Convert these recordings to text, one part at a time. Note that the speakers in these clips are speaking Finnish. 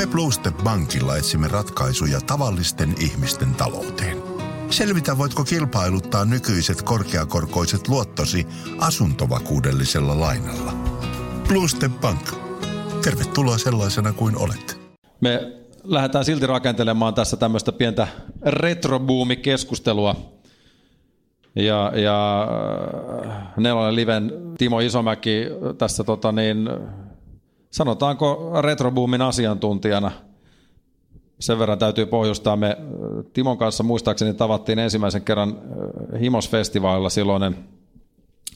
Me Bluestep Bankilla etsimme ratkaisuja tavallisten ihmisten talouteen. Selvitä, voitko kilpailuttaa nykyiset korkeakorkoiset luottosi asuntovakuudellisella lainalla. Bluestep Bank. Tervetuloa sellaisena kuin olet. Me lähdetään silti rakentelemaan tässä tämmöistä pientä retrobuumikeskustelua. Ja, ja Nelonen Liven Timo Isomäki tässä tota niin, sanotaanko retroboomin asiantuntijana. Sen verran täytyy pohjustaa. Me Timon kanssa muistaakseni tavattiin ensimmäisen kerran Himosfestivaalilla silloinen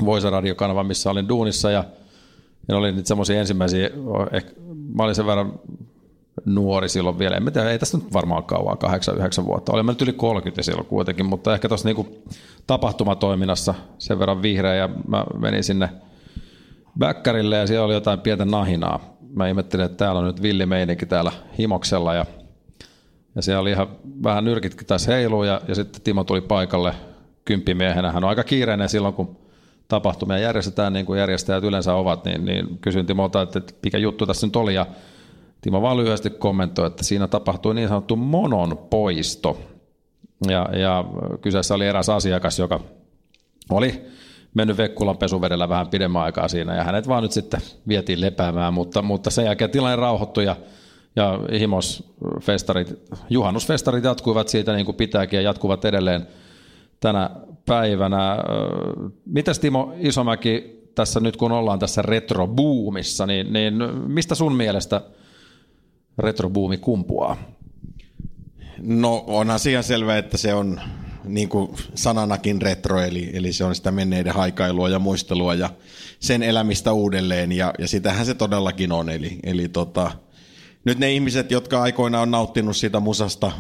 Voisa radiokanava, missä olin duunissa ja, ja oli niitä semmoisia ensimmäisiä, ehkä, mä olin sen verran nuori silloin vielä. En tiedä, ei tästä nyt varmaan kauan, 8-9 vuotta. Olin nyt yli 30 silloin kuitenkin, mutta ehkä tuossa niinku tapahtumatoiminnassa sen verran vihreä ja mä menin sinne Bäkkärille ja siellä oli jotain pientä nahinaa. Mä ihmettelin, että täällä on nyt villimeininki täällä himoksella ja, ja siellä oli ihan vähän nyrkitkin tässä heiluu ja, ja sitten Timo tuli paikalle kymppimiehenä. Hän on aika kiireinen silloin, kun tapahtumia järjestetään niin kuin järjestäjät yleensä ovat, niin, niin kysyin Timolta, että mikä juttu tässä nyt oli ja Timo vaan lyhyesti kommentoi, että siinä tapahtui niin sanottu monon poisto. Ja, ja kyseessä oli eräs asiakas, joka oli mennyt Vekkulan pesuvedellä vähän pidemmän aikaa siinä, ja hänet vaan nyt sitten vietiin lepäämään, mutta, mutta sen jälkeen tilanne rauhoittui, ja, ja himosfestarit, juhannusfestarit jatkuivat siitä niin kuin pitääkin, ja jatkuvat edelleen tänä päivänä. Mitäs Timo Isomäki tässä nyt kun ollaan tässä retrobuumissa, niin, niin mistä sun mielestä – retrobuumi kumpuaa? No onhan siihen selvä, että se on niin kuin sananakin retro, eli, eli se on sitä menneiden haikailua ja muistelua ja sen elämistä uudelleen, ja, ja sitähän se todellakin on. Eli, eli tota, nyt ne ihmiset, jotka aikoina on nauttinut siitä musasta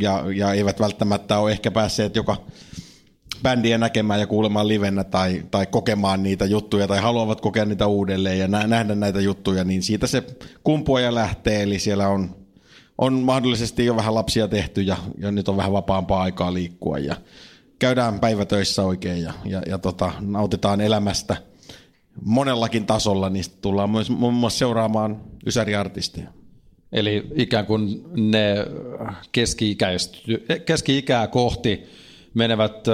ja, ja eivät välttämättä ole ehkä päässeet joka bändiä näkemään ja kuulemaan livenä tai, tai kokemaan niitä juttuja tai haluavat kokea niitä uudelleen ja nähdä näitä juttuja, niin siitä se kumpuaja lähtee. Eli siellä on, on mahdollisesti jo vähän lapsia tehty ja, ja nyt on vähän vapaampaa aikaa liikkua ja käydään päivätöissä oikein ja, ja, ja tota, nautitaan elämästä monellakin tasolla, niin tullaan myös muun muassa seuraamaan ysäriartisteja. Eli ikään kuin ne keski-ikää kohti menevät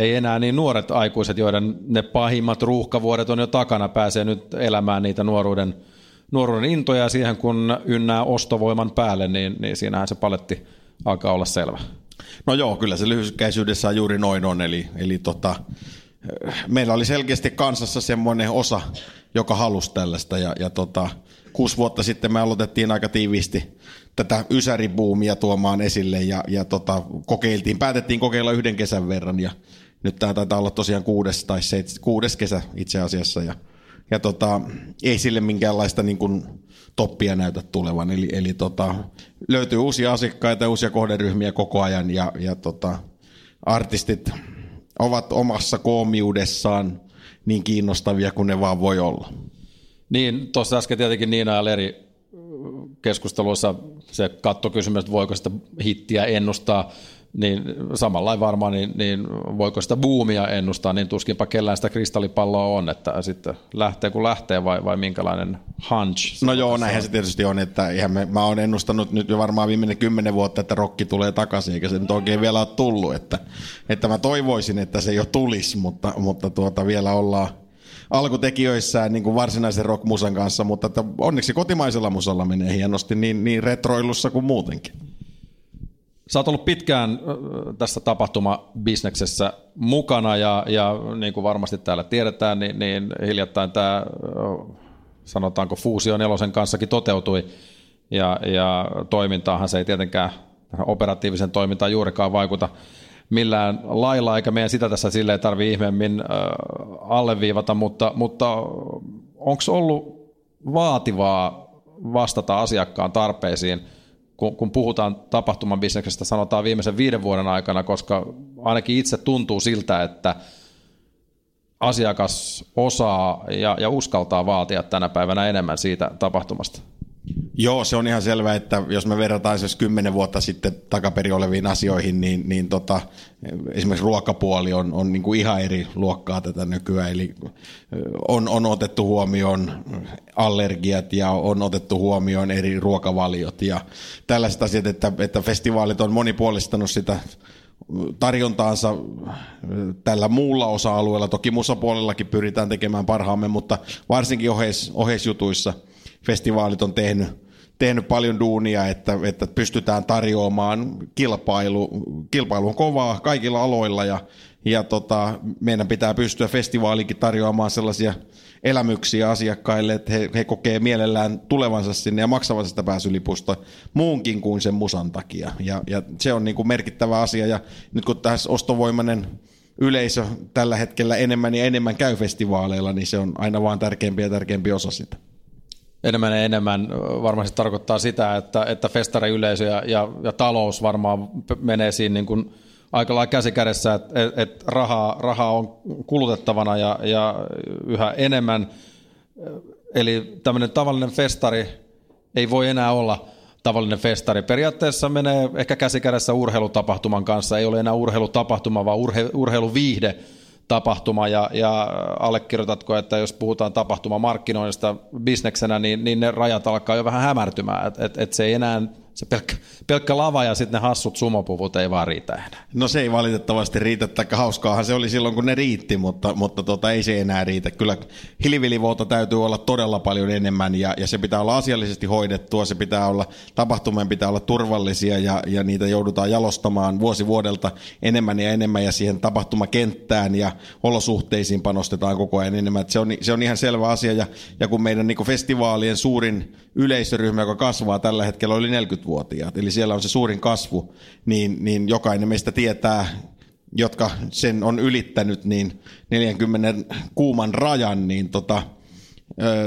ei enää niin nuoret aikuiset, joiden ne pahimmat ruuhkavuodet on jo takana, pääsee nyt elämään niitä nuoruuden, nuoruuden intoja ja siihen kun ynnää ostovoiman päälle, niin, niin siinähän se paletti alkaa olla selvä. No joo, kyllä se lyhykäisyydessään juuri noin on, eli, eli tota, meillä oli selkeästi kansassa semmoinen osa, joka halusi tällaista. Ja, ja tota, kuusi vuotta sitten me aloitettiin aika tiiviisti tätä ysäribuumia tuomaan esille. Ja, ja tota, kokeiltiin, päätettiin kokeilla yhden kesän verran. Ja nyt tämä taitaa olla tosiaan kuudes tai seit, kuudes kesä itse asiassa. Ja, ja tota, ei sille minkäänlaista niin kuin, toppia näytä tulevan. Eli, eli tota, löytyy uusia asiakkaita ja uusia kohderyhmiä koko ajan ja, ja tota, artistit ovat omassa koomiudessaan niin kiinnostavia kuin ne vaan voi olla. Niin, tuossa äsken tietenkin Niina ja Leri keskusteluissa se kattokysymys, että voiko sitä hittiä ennustaa, niin samalla varmaan, niin, niin voiko sitä buumia ennustaa, niin tuskinpa kellään sitä kristallipalloa on, että sitten lähtee kun lähtee vai, vai minkälainen hunch? No joo, näinhän se tietysti on, että ihan me, mä oon ennustanut nyt jo varmaan viimeinen kymmenen vuotta, että rokki tulee takaisin, eikä se nyt oikein vielä ole tullut, että, että mä toivoisin, että se jo tulisi, mutta, mutta tuota, vielä ollaan, alkutekijöissään niin kuin varsinaisen rockmusan kanssa, mutta että onneksi kotimaisella musalla menee hienosti niin, niin retroilussa kuin muutenkin. Sä oot ollut pitkään tässä tapahtumabisneksessä mukana ja, ja niin kuin varmasti täällä tiedetään, niin, niin hiljattain tämä sanotaanko fuusio nelosen kanssakin toteutui. Ja, ja toimintaahan se ei tietenkään operatiivisen toimintaan juurikaan vaikuta millään lailla, eikä meidän sitä tässä silleen tarvitse ihmeemmin äh, alleviivata, mutta, mutta onko ollut vaativaa vastata asiakkaan tarpeisiin, kun, kun puhutaan tapahtumabisneksestä, sanotaan viimeisen viiden vuoden aikana, koska ainakin itse tuntuu siltä, että asiakas osaa ja, ja uskaltaa vaatia tänä päivänä enemmän siitä tapahtumasta. Joo, se on ihan selvää, että jos me verrataan siis kymmenen vuotta sitten takaperi oleviin asioihin, niin, niin tota, esimerkiksi ruokapuoli on, on niin kuin ihan eri luokkaa tätä nykyään. Eli on, on otettu huomioon allergiat ja on otettu huomioon eri ruokavaliot ja tällaiset asiat, että, että festivaalit on monipuolistanut sitä tarjontaansa tällä muulla osa-alueella. Toki musapuolellakin pyritään tekemään parhaamme, mutta varsinkin oheis, oheisjutuissa festivaalit on tehnyt tehnyt paljon duunia, että, että pystytään tarjoamaan kilpailu. Kilpailu on kovaa kaikilla aloilla ja, ja tota, meidän pitää pystyä festivaalikin tarjoamaan sellaisia elämyksiä asiakkaille, että he, he kokee mielellään tulevansa sinne ja maksavansa sitä pääsylipusta muunkin kuin sen musan takia. Ja, ja se on niin kuin merkittävä asia ja nyt kun tässä ostovoimainen yleisö tällä hetkellä enemmän ja enemmän käy festivaaleilla, niin se on aina vaan tärkeämpi ja tärkeämpi osa sitä enemmän ja enemmän varmasti tarkoittaa sitä, että, että festariyleisö ja, ja, ja talous varmaan menee siinä niin kuin aika lailla käsi kädessä, että, että rahaa, rahaa on kulutettavana ja, ja yhä enemmän. Eli tämmöinen tavallinen festari ei voi enää olla tavallinen festari. Periaatteessa menee ehkä käsi kädessä urheilutapahtuman kanssa. Ei ole enää urheilutapahtuma, vaan urhe, urheiluviihde tapahtuma ja, ja allekirjoitatko, että jos puhutaan tapahtumamarkkinoinnista bisneksenä, niin, niin ne rajat alkaa jo vähän hämärtymään, että et, et se ei enää se pelkkä, pelkkä lava ja sitten ne hassut sumopuvut ei vaan riitä enää. No se ei valitettavasti riitä, että hauskaahan se oli silloin kun ne riitti, mutta, mutta tota, ei se enää riitä. Kyllä hilivilivuota täytyy olla todella paljon enemmän ja, ja se pitää olla asiallisesti hoidettua, se pitää olla, tapahtumien pitää olla turvallisia ja, ja niitä joudutaan jalostamaan vuosi vuodelta enemmän ja enemmän ja siihen tapahtumakenttään ja olosuhteisiin panostetaan koko ajan enemmän. se, on, se on ihan selvä asia ja, ja kun meidän niin festivaalien suurin yleisöryhmä, joka kasvaa tällä hetkellä, oli 40-vuotiaat, eli siellä on se suurin kasvu, niin, niin jokainen meistä tietää, jotka sen on ylittänyt, niin 40 kuuman rajan, niin tota,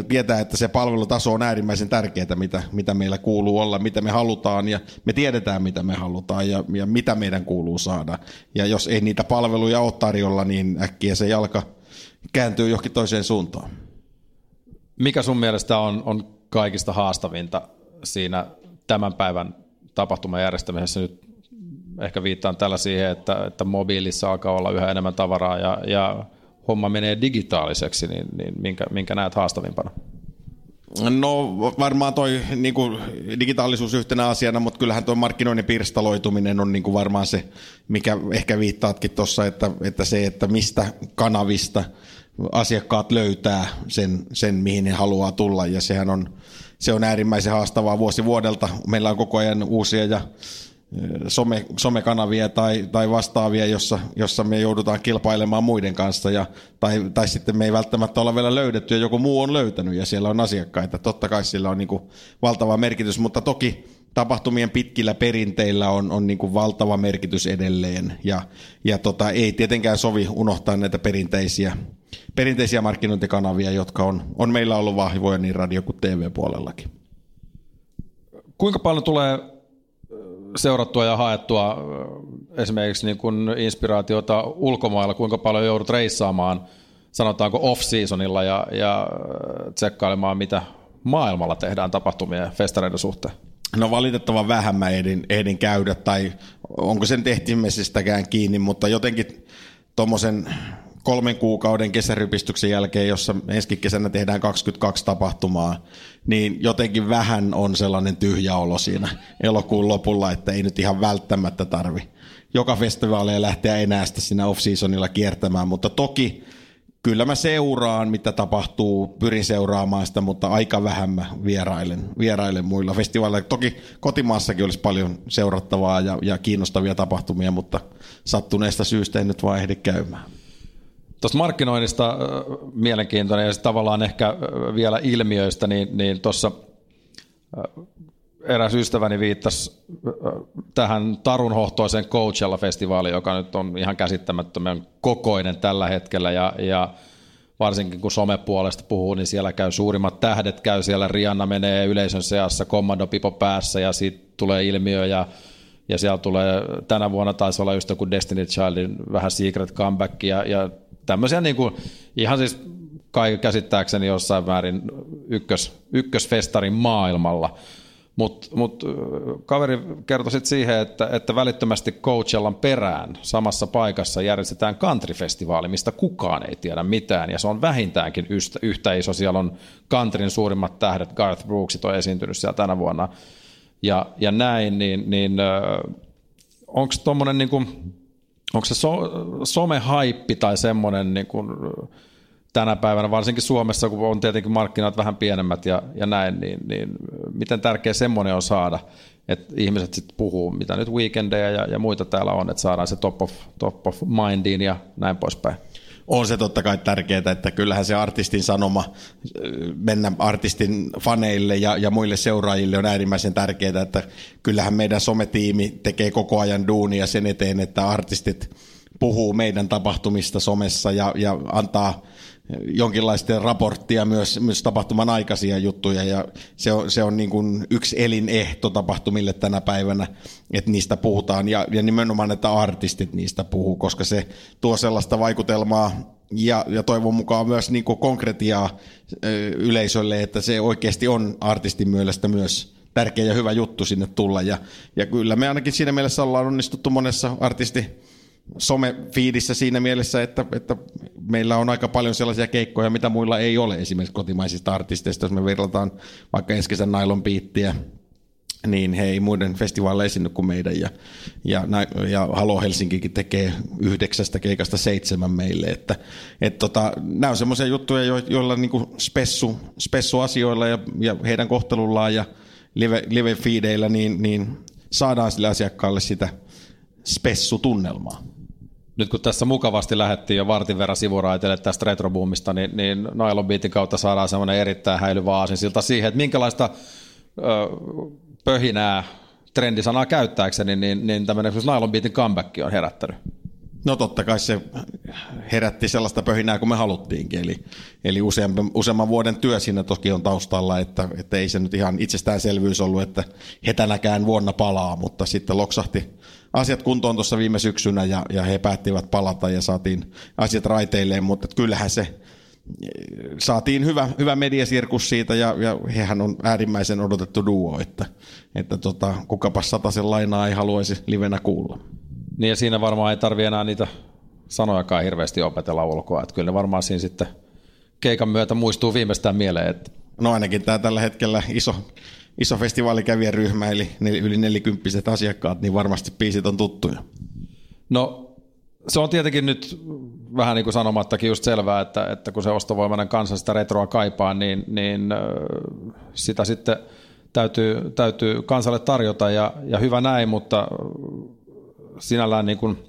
tietää, että se palvelutaso on äärimmäisen tärkeää, mitä, mitä meillä kuuluu olla, mitä me halutaan ja me tiedetään, mitä me halutaan ja, ja mitä meidän kuuluu saada. Ja jos ei niitä palveluja ole tarjolla, niin äkkiä se jalka kääntyy johonkin toiseen suuntaan. Mikä sun mielestä on, on kaikista haastavinta siinä tämän päivän tapahtuman järjestämisessä nyt ehkä viittaan tällä siihen, että, että mobiilissa alkaa olla yhä enemmän tavaraa ja, ja homma menee digitaaliseksi, niin, niin minkä, minkä näet haastavimpana? No varmaan toi niin kuin digitaalisuus yhtenä asiana, mutta kyllähän tuo markkinoinnin pirstaloituminen on niin kuin varmaan se, mikä ehkä viittaatkin tuossa, että, että se, että mistä kanavista – asiakkaat löytää sen, sen, mihin ne haluaa tulla ja sehän on, se on äärimmäisen haastavaa vuosi vuodelta. Meillä on koko ajan uusia ja some, somekanavia tai, tai vastaavia, jossa, jossa me joudutaan kilpailemaan muiden kanssa ja, tai, tai sitten me ei välttämättä olla vielä löydetty ja joku muu on löytänyt ja siellä on asiakkaita. Totta kai sillä on niin kuin valtava merkitys, mutta toki tapahtumien pitkillä perinteillä on, on niin kuin valtava merkitys edelleen ja, ja tota, ei tietenkään sovi unohtaa näitä perinteisiä perinteisiä markkinointikanavia, jotka on, on meillä ollut vahvoja niin radio- kuin TV-puolellakin. Kuinka paljon tulee seurattua ja haettua esimerkiksi niin kuin inspiraatiota ulkomailla, kuinka paljon joudut reissaamaan, sanotaanko off-seasonilla ja, ja tsekkailemaan, mitä maailmalla tehdään tapahtumia festareiden suhteen? No valitettavan vähän mä ehdin, ehdin käydä, tai onko sen tehtimesistäkään kiinni, mutta jotenkin tuommoisen kolmen kuukauden kesärypistyksen jälkeen, jossa ensi kesänä tehdään 22 tapahtumaa, niin jotenkin vähän on sellainen tyhjä olo siinä elokuun lopulla, että ei nyt ihan välttämättä tarvi joka festivaaleja lähteä enää sitä siinä off-seasonilla kiertämään, mutta toki kyllä mä seuraan, mitä tapahtuu, pyrin seuraamaan sitä, mutta aika vähän mä vierailen, vierailen muilla festivaaleilla. Toki kotimaassakin olisi paljon seurattavaa ja, ja kiinnostavia tapahtumia, mutta sattuneesta syystä en nyt vaan ehdi käymään. Tuosta markkinoinnista mielenkiintoinen ja tavallaan ehkä vielä ilmiöistä, niin, niin tuossa eräs ystäväni viittasi tähän tarunhohtoiseen Coachella-festivaaliin, joka nyt on ihan käsittämättömän kokoinen tällä hetkellä ja, ja varsinkin kun somepuolesta puhuu, niin siellä käy suurimmat tähdet, käy siellä Rihanna menee yleisön seassa, Commando Pipo päässä ja siitä tulee ilmiö ja ja siellä tulee, tänä vuonna taisi olla just joku Destiny Childin vähän secret comeback ja, ja tämmöisiä niin kuin, ihan siis kai käsittääkseni jossain määrin ykkös, ykkösfestarin maailmalla. Mutta mut, kaveri kertoi sitten siihen, että, että välittömästi Coachellan perään samassa paikassa järjestetään countryfestivaali, mistä kukaan ei tiedä mitään, ja se on vähintäänkin yhtä, yhtä iso. Siellä on countryn suurimmat tähdet, Garth Brooksit on esiintynyt siellä tänä vuonna, ja, ja näin, niin, niin onko tuommoinen niin onko se so, somehaippi tai semmoinen niin kuin, tänä päivänä, varsinkin Suomessa, kun on tietenkin markkinat vähän pienemmät ja, ja näin, niin, niin miten tärkeä semmoinen on saada, että ihmiset sitten puhuu, mitä nyt weekendejä ja, ja muita täällä on, että saadaan se top of, top of mindiin ja näin poispäin on se totta kai tärkeää, että kyllähän se artistin sanoma mennä artistin faneille ja, ja muille seuraajille on äärimmäisen tärkeää, että kyllähän meidän sometiimi tekee koko ajan duunia sen eteen, että artistit puhuu meidän tapahtumista somessa ja, ja antaa jonkinlaista raporttia myös, myös tapahtuman aikaisia juttuja. Ja se on, se on niin kuin yksi elinehto tapahtumille tänä päivänä, että niistä puhutaan. Ja, ja nimenomaan, että artistit niistä puhuu, koska se tuo sellaista vaikutelmaa. Ja, ja toivon mukaan myös niin kuin konkretiaa yleisölle, että se oikeasti on artistin mielestä myös tärkeä ja hyvä juttu sinne tulla. Ja, ja kyllä me ainakin siinä mielessä ollaan onnistuttu monessa artisti some-fiidissä siinä mielessä, että, että meillä on aika paljon sellaisia keikkoja, mitä muilla ei ole esimerkiksi kotimaisista artisteista, jos me verrataan vaikka ensi kesän Nylon Beattiä, niin he ei muiden festivaaleilla esiinny kuin meidän. Ja, ja, ja Halo Helsinkikin tekee yhdeksästä keikasta seitsemän meille. Että, et tota, nämä on semmoisia juttuja, joilla niinku spessu, spessu asioilla ja, ja heidän kohtelullaan ja live, live-feedeillä niin, niin saadaan sille asiakkaalle sitä spessu-tunnelmaa nyt kun tässä mukavasti lähdettiin jo vartin verran sivuraiteille tästä retroboomista, niin, niin Nylon Beatin kautta saadaan semmoinen erittäin häilyvä aasinsilta siihen, että minkälaista ö, pöhinää trendisanaa käyttääkseni, niin, niin tämmöinen Nylon Beatin comeback on herättänyt. No totta kai se herätti sellaista pöhinää kuin me haluttiinkin, eli, eli useamman, useamman vuoden työ siinä toki on taustalla, että, että ei se nyt ihan itsestäänselvyys ollut, että he tänäkään vuonna palaa, mutta sitten loksahti asiat kuntoon tuossa viime syksynä ja, ja he päättivät palata ja saatiin asiat raiteilleen, mutta kyllähän se saatiin hyvä, hyvä mediasirkus siitä ja, ja hehän on äärimmäisen odotettu duo, että, että tota, kukapa sen lainaa ei haluaisi livenä kuulla. Niin ja siinä varmaan ei tarvi enää niitä sanojakaan hirveästi opetella ulkoa, että kyllä ne varmaan siinä sitten keikan myötä muistuu viimeistään mieleen. Että... No ainakin tämä tällä hetkellä iso, iso festivaalikävijäryhmä, eli yli nelikymppiset asiakkaat, niin varmasti biisit on tuttuja. No se on tietenkin nyt vähän niin kuin sanomattakin just selvää, että, että kun se ostovoimainen kansa sitä retroa kaipaa, niin, niin sitä sitten täytyy, täytyy kansalle tarjota ja, ja hyvä näin, mutta sinällään niin kuin,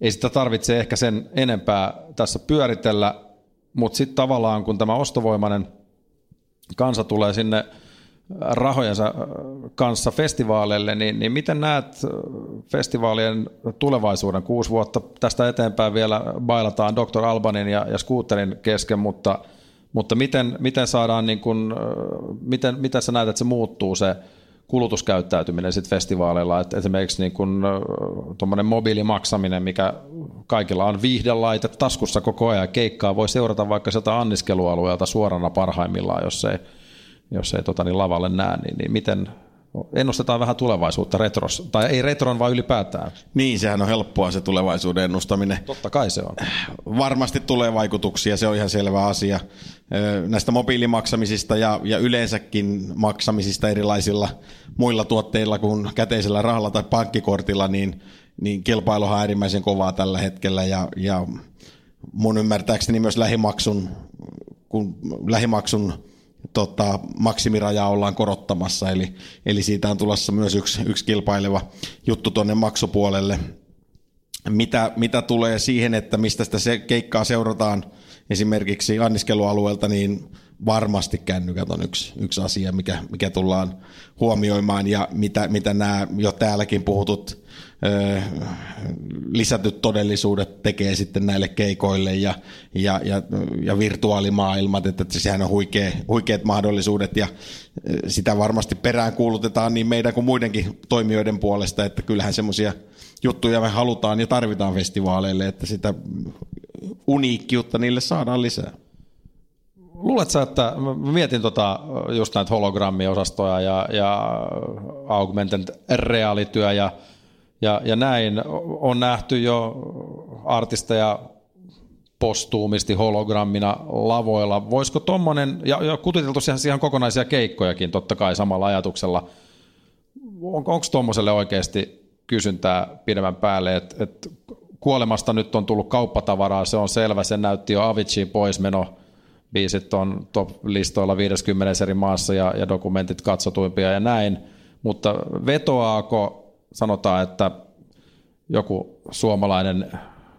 ei sitä tarvitse ehkä sen enempää tässä pyöritellä, mutta sitten tavallaan kun tämä ostovoimainen kansa tulee sinne rahojensa kanssa festivaaleille, niin, niin miten näet festivaalien tulevaisuuden? Kuusi vuotta tästä eteenpäin vielä bailataan Dr. Albanin ja, ja Scooterin kesken, mutta, mutta miten, miten saadaan, niin kun, miten, miten sä näet, että se muuttuu se kulutuskäyttäytyminen sit festivaaleilla, että esimerkiksi niin kun, mobiilimaksaminen, mikä kaikilla on viihdelaite taskussa koko ajan, keikkaa voi seurata vaikka sieltä anniskelualueelta suorana parhaimmillaan, jos ei, jos ei tota, niin lavalle näe, niin, niin miten ennustetaan vähän tulevaisuutta retros, tai ei retron, vaan ylipäätään. Niin, sehän on helppoa se tulevaisuuden ennustaminen. Totta kai se on. Varmasti tulee vaikutuksia, se on ihan selvä asia. Näistä mobiilimaksamisista ja, ja yleensäkin maksamisista erilaisilla muilla tuotteilla kuin käteisellä rahalla tai pankkikortilla, niin, niin kilpailuhan on äärimmäisen kovaa tällä hetkellä ja, ja mun ymmärtääkseni myös lähimaksun, kun lähimaksun tota, maksimirajaa ollaan korottamassa, eli, eli siitä on tulossa myös yksi, yksi kilpaileva juttu tuonne maksupuolelle. Mitä, mitä tulee siihen, että mistä sitä se keikkaa seurataan esimerkiksi anniskelualueelta, niin varmasti kännykät on yksi, yksi asia, mikä, mikä tullaan huomioimaan ja mitä, mitä nämä jo täälläkin puhutut lisätyt todellisuudet tekee sitten näille keikoille ja, ja, ja, ja virtuaalimaailmat, että sehän on huikea, huikeat mahdollisuudet ja sitä varmasti perään kuulutetaan niin meidän kuin muidenkin toimijoiden puolesta, että kyllähän semmoisia juttuja me halutaan ja tarvitaan festivaaleille, että sitä uniikkiutta niille saadaan lisää. Luulet sä, että mä mietin tota, just näitä hologrammiosastoja ja, ja augmented realityä ja, ja, ja näin. On nähty jo artisteja postuumisti hologrammina lavoilla. Voisiko tuommoinen, ja, ja kutiteltu siihen, kokonaisia keikkojakin totta kai samalla ajatuksella, on, onko tuommoiselle oikeasti kysyntää pidemmän päälle, että et kuolemasta nyt on tullut kauppatavaraa, se on selvä, se näytti jo Aviciin poismeno, biisit on top-listoilla 50 eri maassa ja, ja dokumentit katsotuimpia ja näin, mutta vetoaako, sanotaan, että joku suomalainen,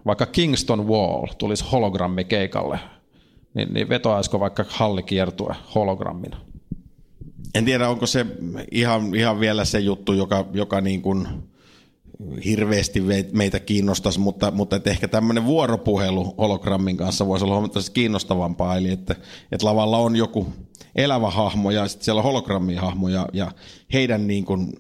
vaikka Kingston Wall tulisi hologrammikeikalle, niin, niin vetoaisiko vaikka hallikiertue hologrammina? En tiedä, onko se ihan, ihan vielä se juttu, joka, joka niin kuin hirveästi meitä kiinnostaisi, mutta, mutta että ehkä tämmöinen vuoropuhelu hologrammin kanssa voisi olla huomattavasti kiinnostavampaa, eli että, että lavalla on joku elävä hahmo ja sitten siellä on hologrammihahmo ja, ja heidän niin kuin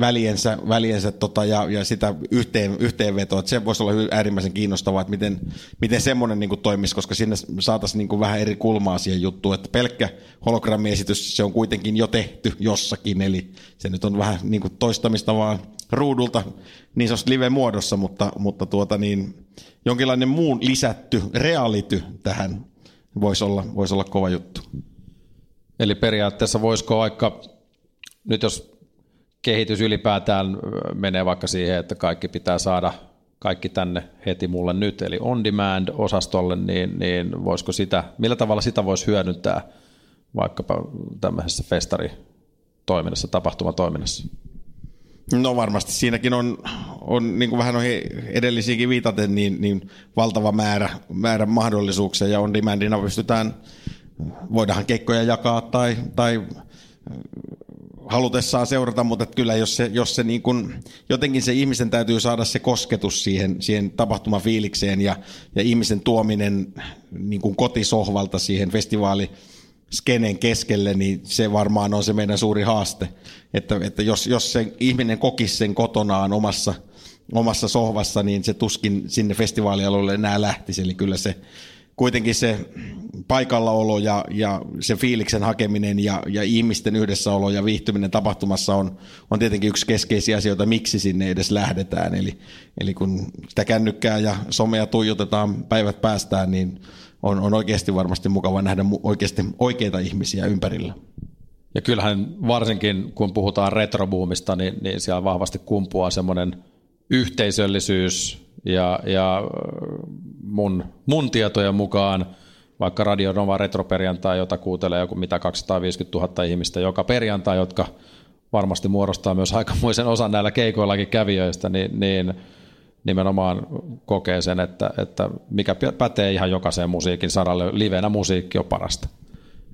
väliensä, väliensä tota, ja, ja, sitä yhteen, yhteenvetoa, että se voisi olla äärimmäisen kiinnostavaa, että miten, miten semmoinen niin kuin toimisi, koska sinne saataisiin niin kuin vähän eri kulmaa siihen juttuun, että pelkkä hologrammiesitys, se on kuitenkin jo tehty jossakin, eli se nyt on vähän niin kuin toistamista vaan ruudulta niin sanotusti live-muodossa, mutta, mutta tuota niin, jonkinlainen muun lisätty reality tähän voisi olla, voisi olla kova juttu. Eli periaatteessa voisiko vaikka, nyt jos kehitys ylipäätään menee vaikka siihen, että kaikki pitää saada kaikki tänne heti mulle nyt, eli on demand osastolle, niin, niin voisiko sitä, millä tavalla sitä voisi hyödyntää vaikkapa tämmöisessä festaritoiminnassa, tapahtumatoiminnassa? No varmasti. Siinäkin on, on niin kuin vähän noihin edellisiinkin viitaten, niin, niin valtava määrä, määrä mahdollisuuksia ja on demandina pystytään, voidaan keikkoja jakaa tai, tai halutessaan seurata, mutta kyllä jos se, jos se niin kuin, jotenkin se ihmisen täytyy saada se kosketus siihen, siihen tapahtumafiilikseen ja, ja ihmisen tuominen niin kuin kotisohvalta siihen festivaali skenen keskelle, niin se varmaan on se meidän suuri haaste. Että, että jos, jos se ihminen kokisi sen kotonaan omassa, omassa sohvassa, niin se tuskin sinne festivaalialueelle enää lähtisi. Eli kyllä se kuitenkin se paikallaolo ja, ja se fiiliksen hakeminen ja, ja ihmisten yhdessäolo ja viihtyminen tapahtumassa on, on tietenkin yksi keskeisiä asioita, miksi sinne edes lähdetään. Eli, eli kun sitä kännykkää ja somea tuijotetaan päivät päästään, niin on, on oikeasti varmasti mukava nähdä oikeasti oikeita ihmisiä ympärillä. Ja kyllähän varsinkin kun puhutaan retroboomista, niin, niin siellä vahvasti kumpuaa semmoinen yhteisöllisyys ja, ja mun, mun tietojen mukaan vaikka Radio Nova retroperjantai, jota kuuntelee joku mitä 250 000 ihmistä joka perjantai, jotka varmasti muodostaa myös aikamoisen osan näillä keikoillakin kävijöistä, niin, niin nimenomaan kokee sen, että, että mikä pätee ihan jokaiseen musiikin saralle, livenä musiikki on parasta.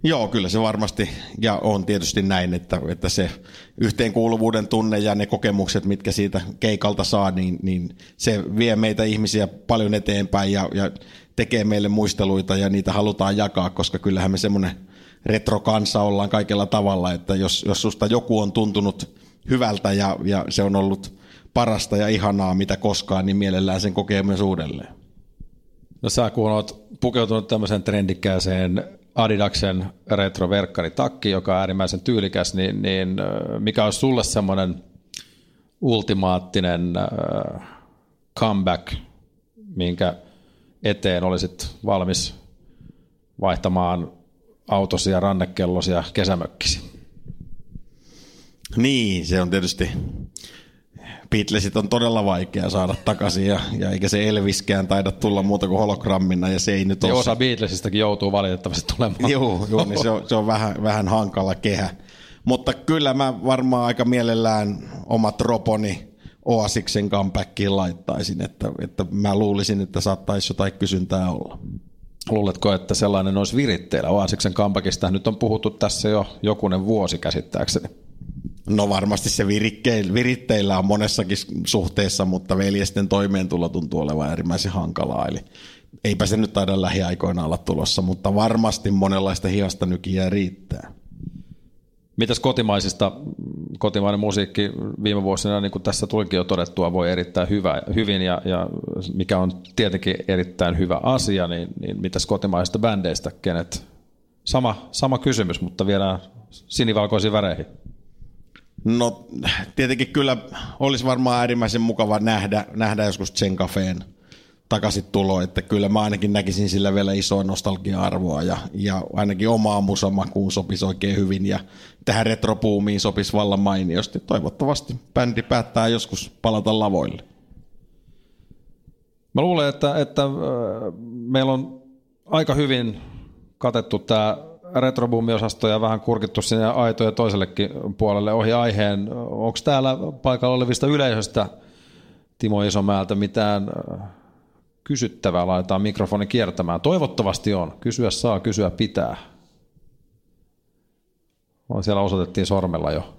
Joo, kyllä se varmasti, ja on tietysti näin, että, että se yhteenkuuluvuuden tunne ja ne kokemukset, mitkä siitä keikalta saa, niin, niin se vie meitä ihmisiä paljon eteenpäin ja, ja tekee meille muisteluita ja niitä halutaan jakaa, koska kyllähän me semmoinen retrokansa ollaan kaikella tavalla, että jos, jos susta joku on tuntunut hyvältä ja, ja se on ollut parasta ja ihanaa mitä koskaan, niin mielellään sen kokee myös uudelleen. No sä kun oot pukeutunut tämmöiseen trendikkääseen Adidaksen retroverkkaritakki, joka on äärimmäisen tyylikäs, niin, niin mikä on sulle semmoinen ultimaattinen comeback, minkä eteen olisit valmis vaihtamaan autosia, rannekellosia, kesämökkisi? Niin, se on tietysti Beatlesit on todella vaikea saada takaisin ja, ja eikä se Elviskään taida tulla muuta kuin hologrammina ja se ei nyt ole... osa Beatlesistakin joutuu valitettavasti tulemaan. Joo, joo niin se on, se on vähän, vähän hankala kehä. Mutta kyllä mä varmaan aika mielellään omat roponi Oasiksen comebackiin laittaisin, että, että mä luulisin, että saattaisi jotain kysyntää olla. Luuletko, että sellainen olisi viritteillä? Oasiksen comebackista nyt on puhuttu tässä jo jokunen vuosi käsittääkseni. No varmasti se viritteillä on monessakin suhteessa, mutta veljesten toimeentulo tuntuu olevan äärimmäisen hankalaa. Eli eipä se nyt taida lähiaikoina olla tulossa, mutta varmasti monenlaista hiasta nykiä riittää. Mitäs kotimaisista kotimainen musiikki viime vuosina, niin kuin tässä tulikin jo todettua, voi erittäin hyvä, hyvin ja, ja mikä on tietenkin erittäin hyvä asia, niin, niin mitäs kotimaisista bändeistä, kenet? Sama, sama kysymys, mutta vielä sinivalkoisiin väreihin. No tietenkin kyllä olisi varmaan äärimmäisen mukava nähdä, nähdä joskus Zen Cafeen takaisin tulo, että kyllä mä ainakin näkisin sillä vielä isoa nostalgia-arvoa ja, ja ainakin omaa musamakuun sopisi oikein hyvin ja tähän retropuumiin sopisi vallan mainiosti. Toivottavasti bändi päättää joskus palata lavoille. Mä luulen, että, että meillä on aika hyvin katettu tämä retroboomi-osasto ja vähän kurkittu sinne aitoja toisellekin puolelle ohi aiheen. Onko täällä paikalla olevista yleisöstä Timo Isomäeltä mitään äh, kysyttävää? Laitetaan mikrofoni kiertämään. Toivottavasti on. Kysyä saa, kysyä pitää. Siellä osoitettiin sormella jo.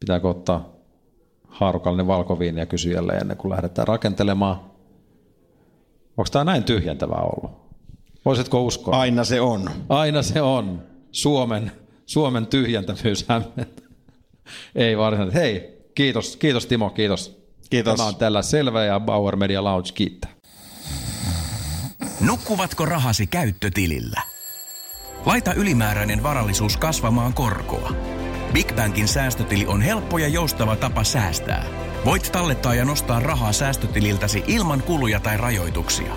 Pitääkö ottaa haarukallinen valkoviini ja kysyjälle ennen kuin lähdetään rakentelemaan? Onko tämä näin tyhjentävää ollut? Voisitko uskoa? Aina se on. Aina se on. Suomen, Suomen tyhjentävyys Ei varsinaisesti. Hei, kiitos, kiitos Timo, kiitos. Kiitos. Tämä on tällä selvä ja Bauer Media Lounge kiittää. Nukkuvatko rahasi käyttötilillä? Laita ylimääräinen varallisuus kasvamaan korkoa. Big Bankin säästötili on helppo ja joustava tapa säästää. Voit tallettaa ja nostaa rahaa säästötililtäsi ilman kuluja tai rajoituksia.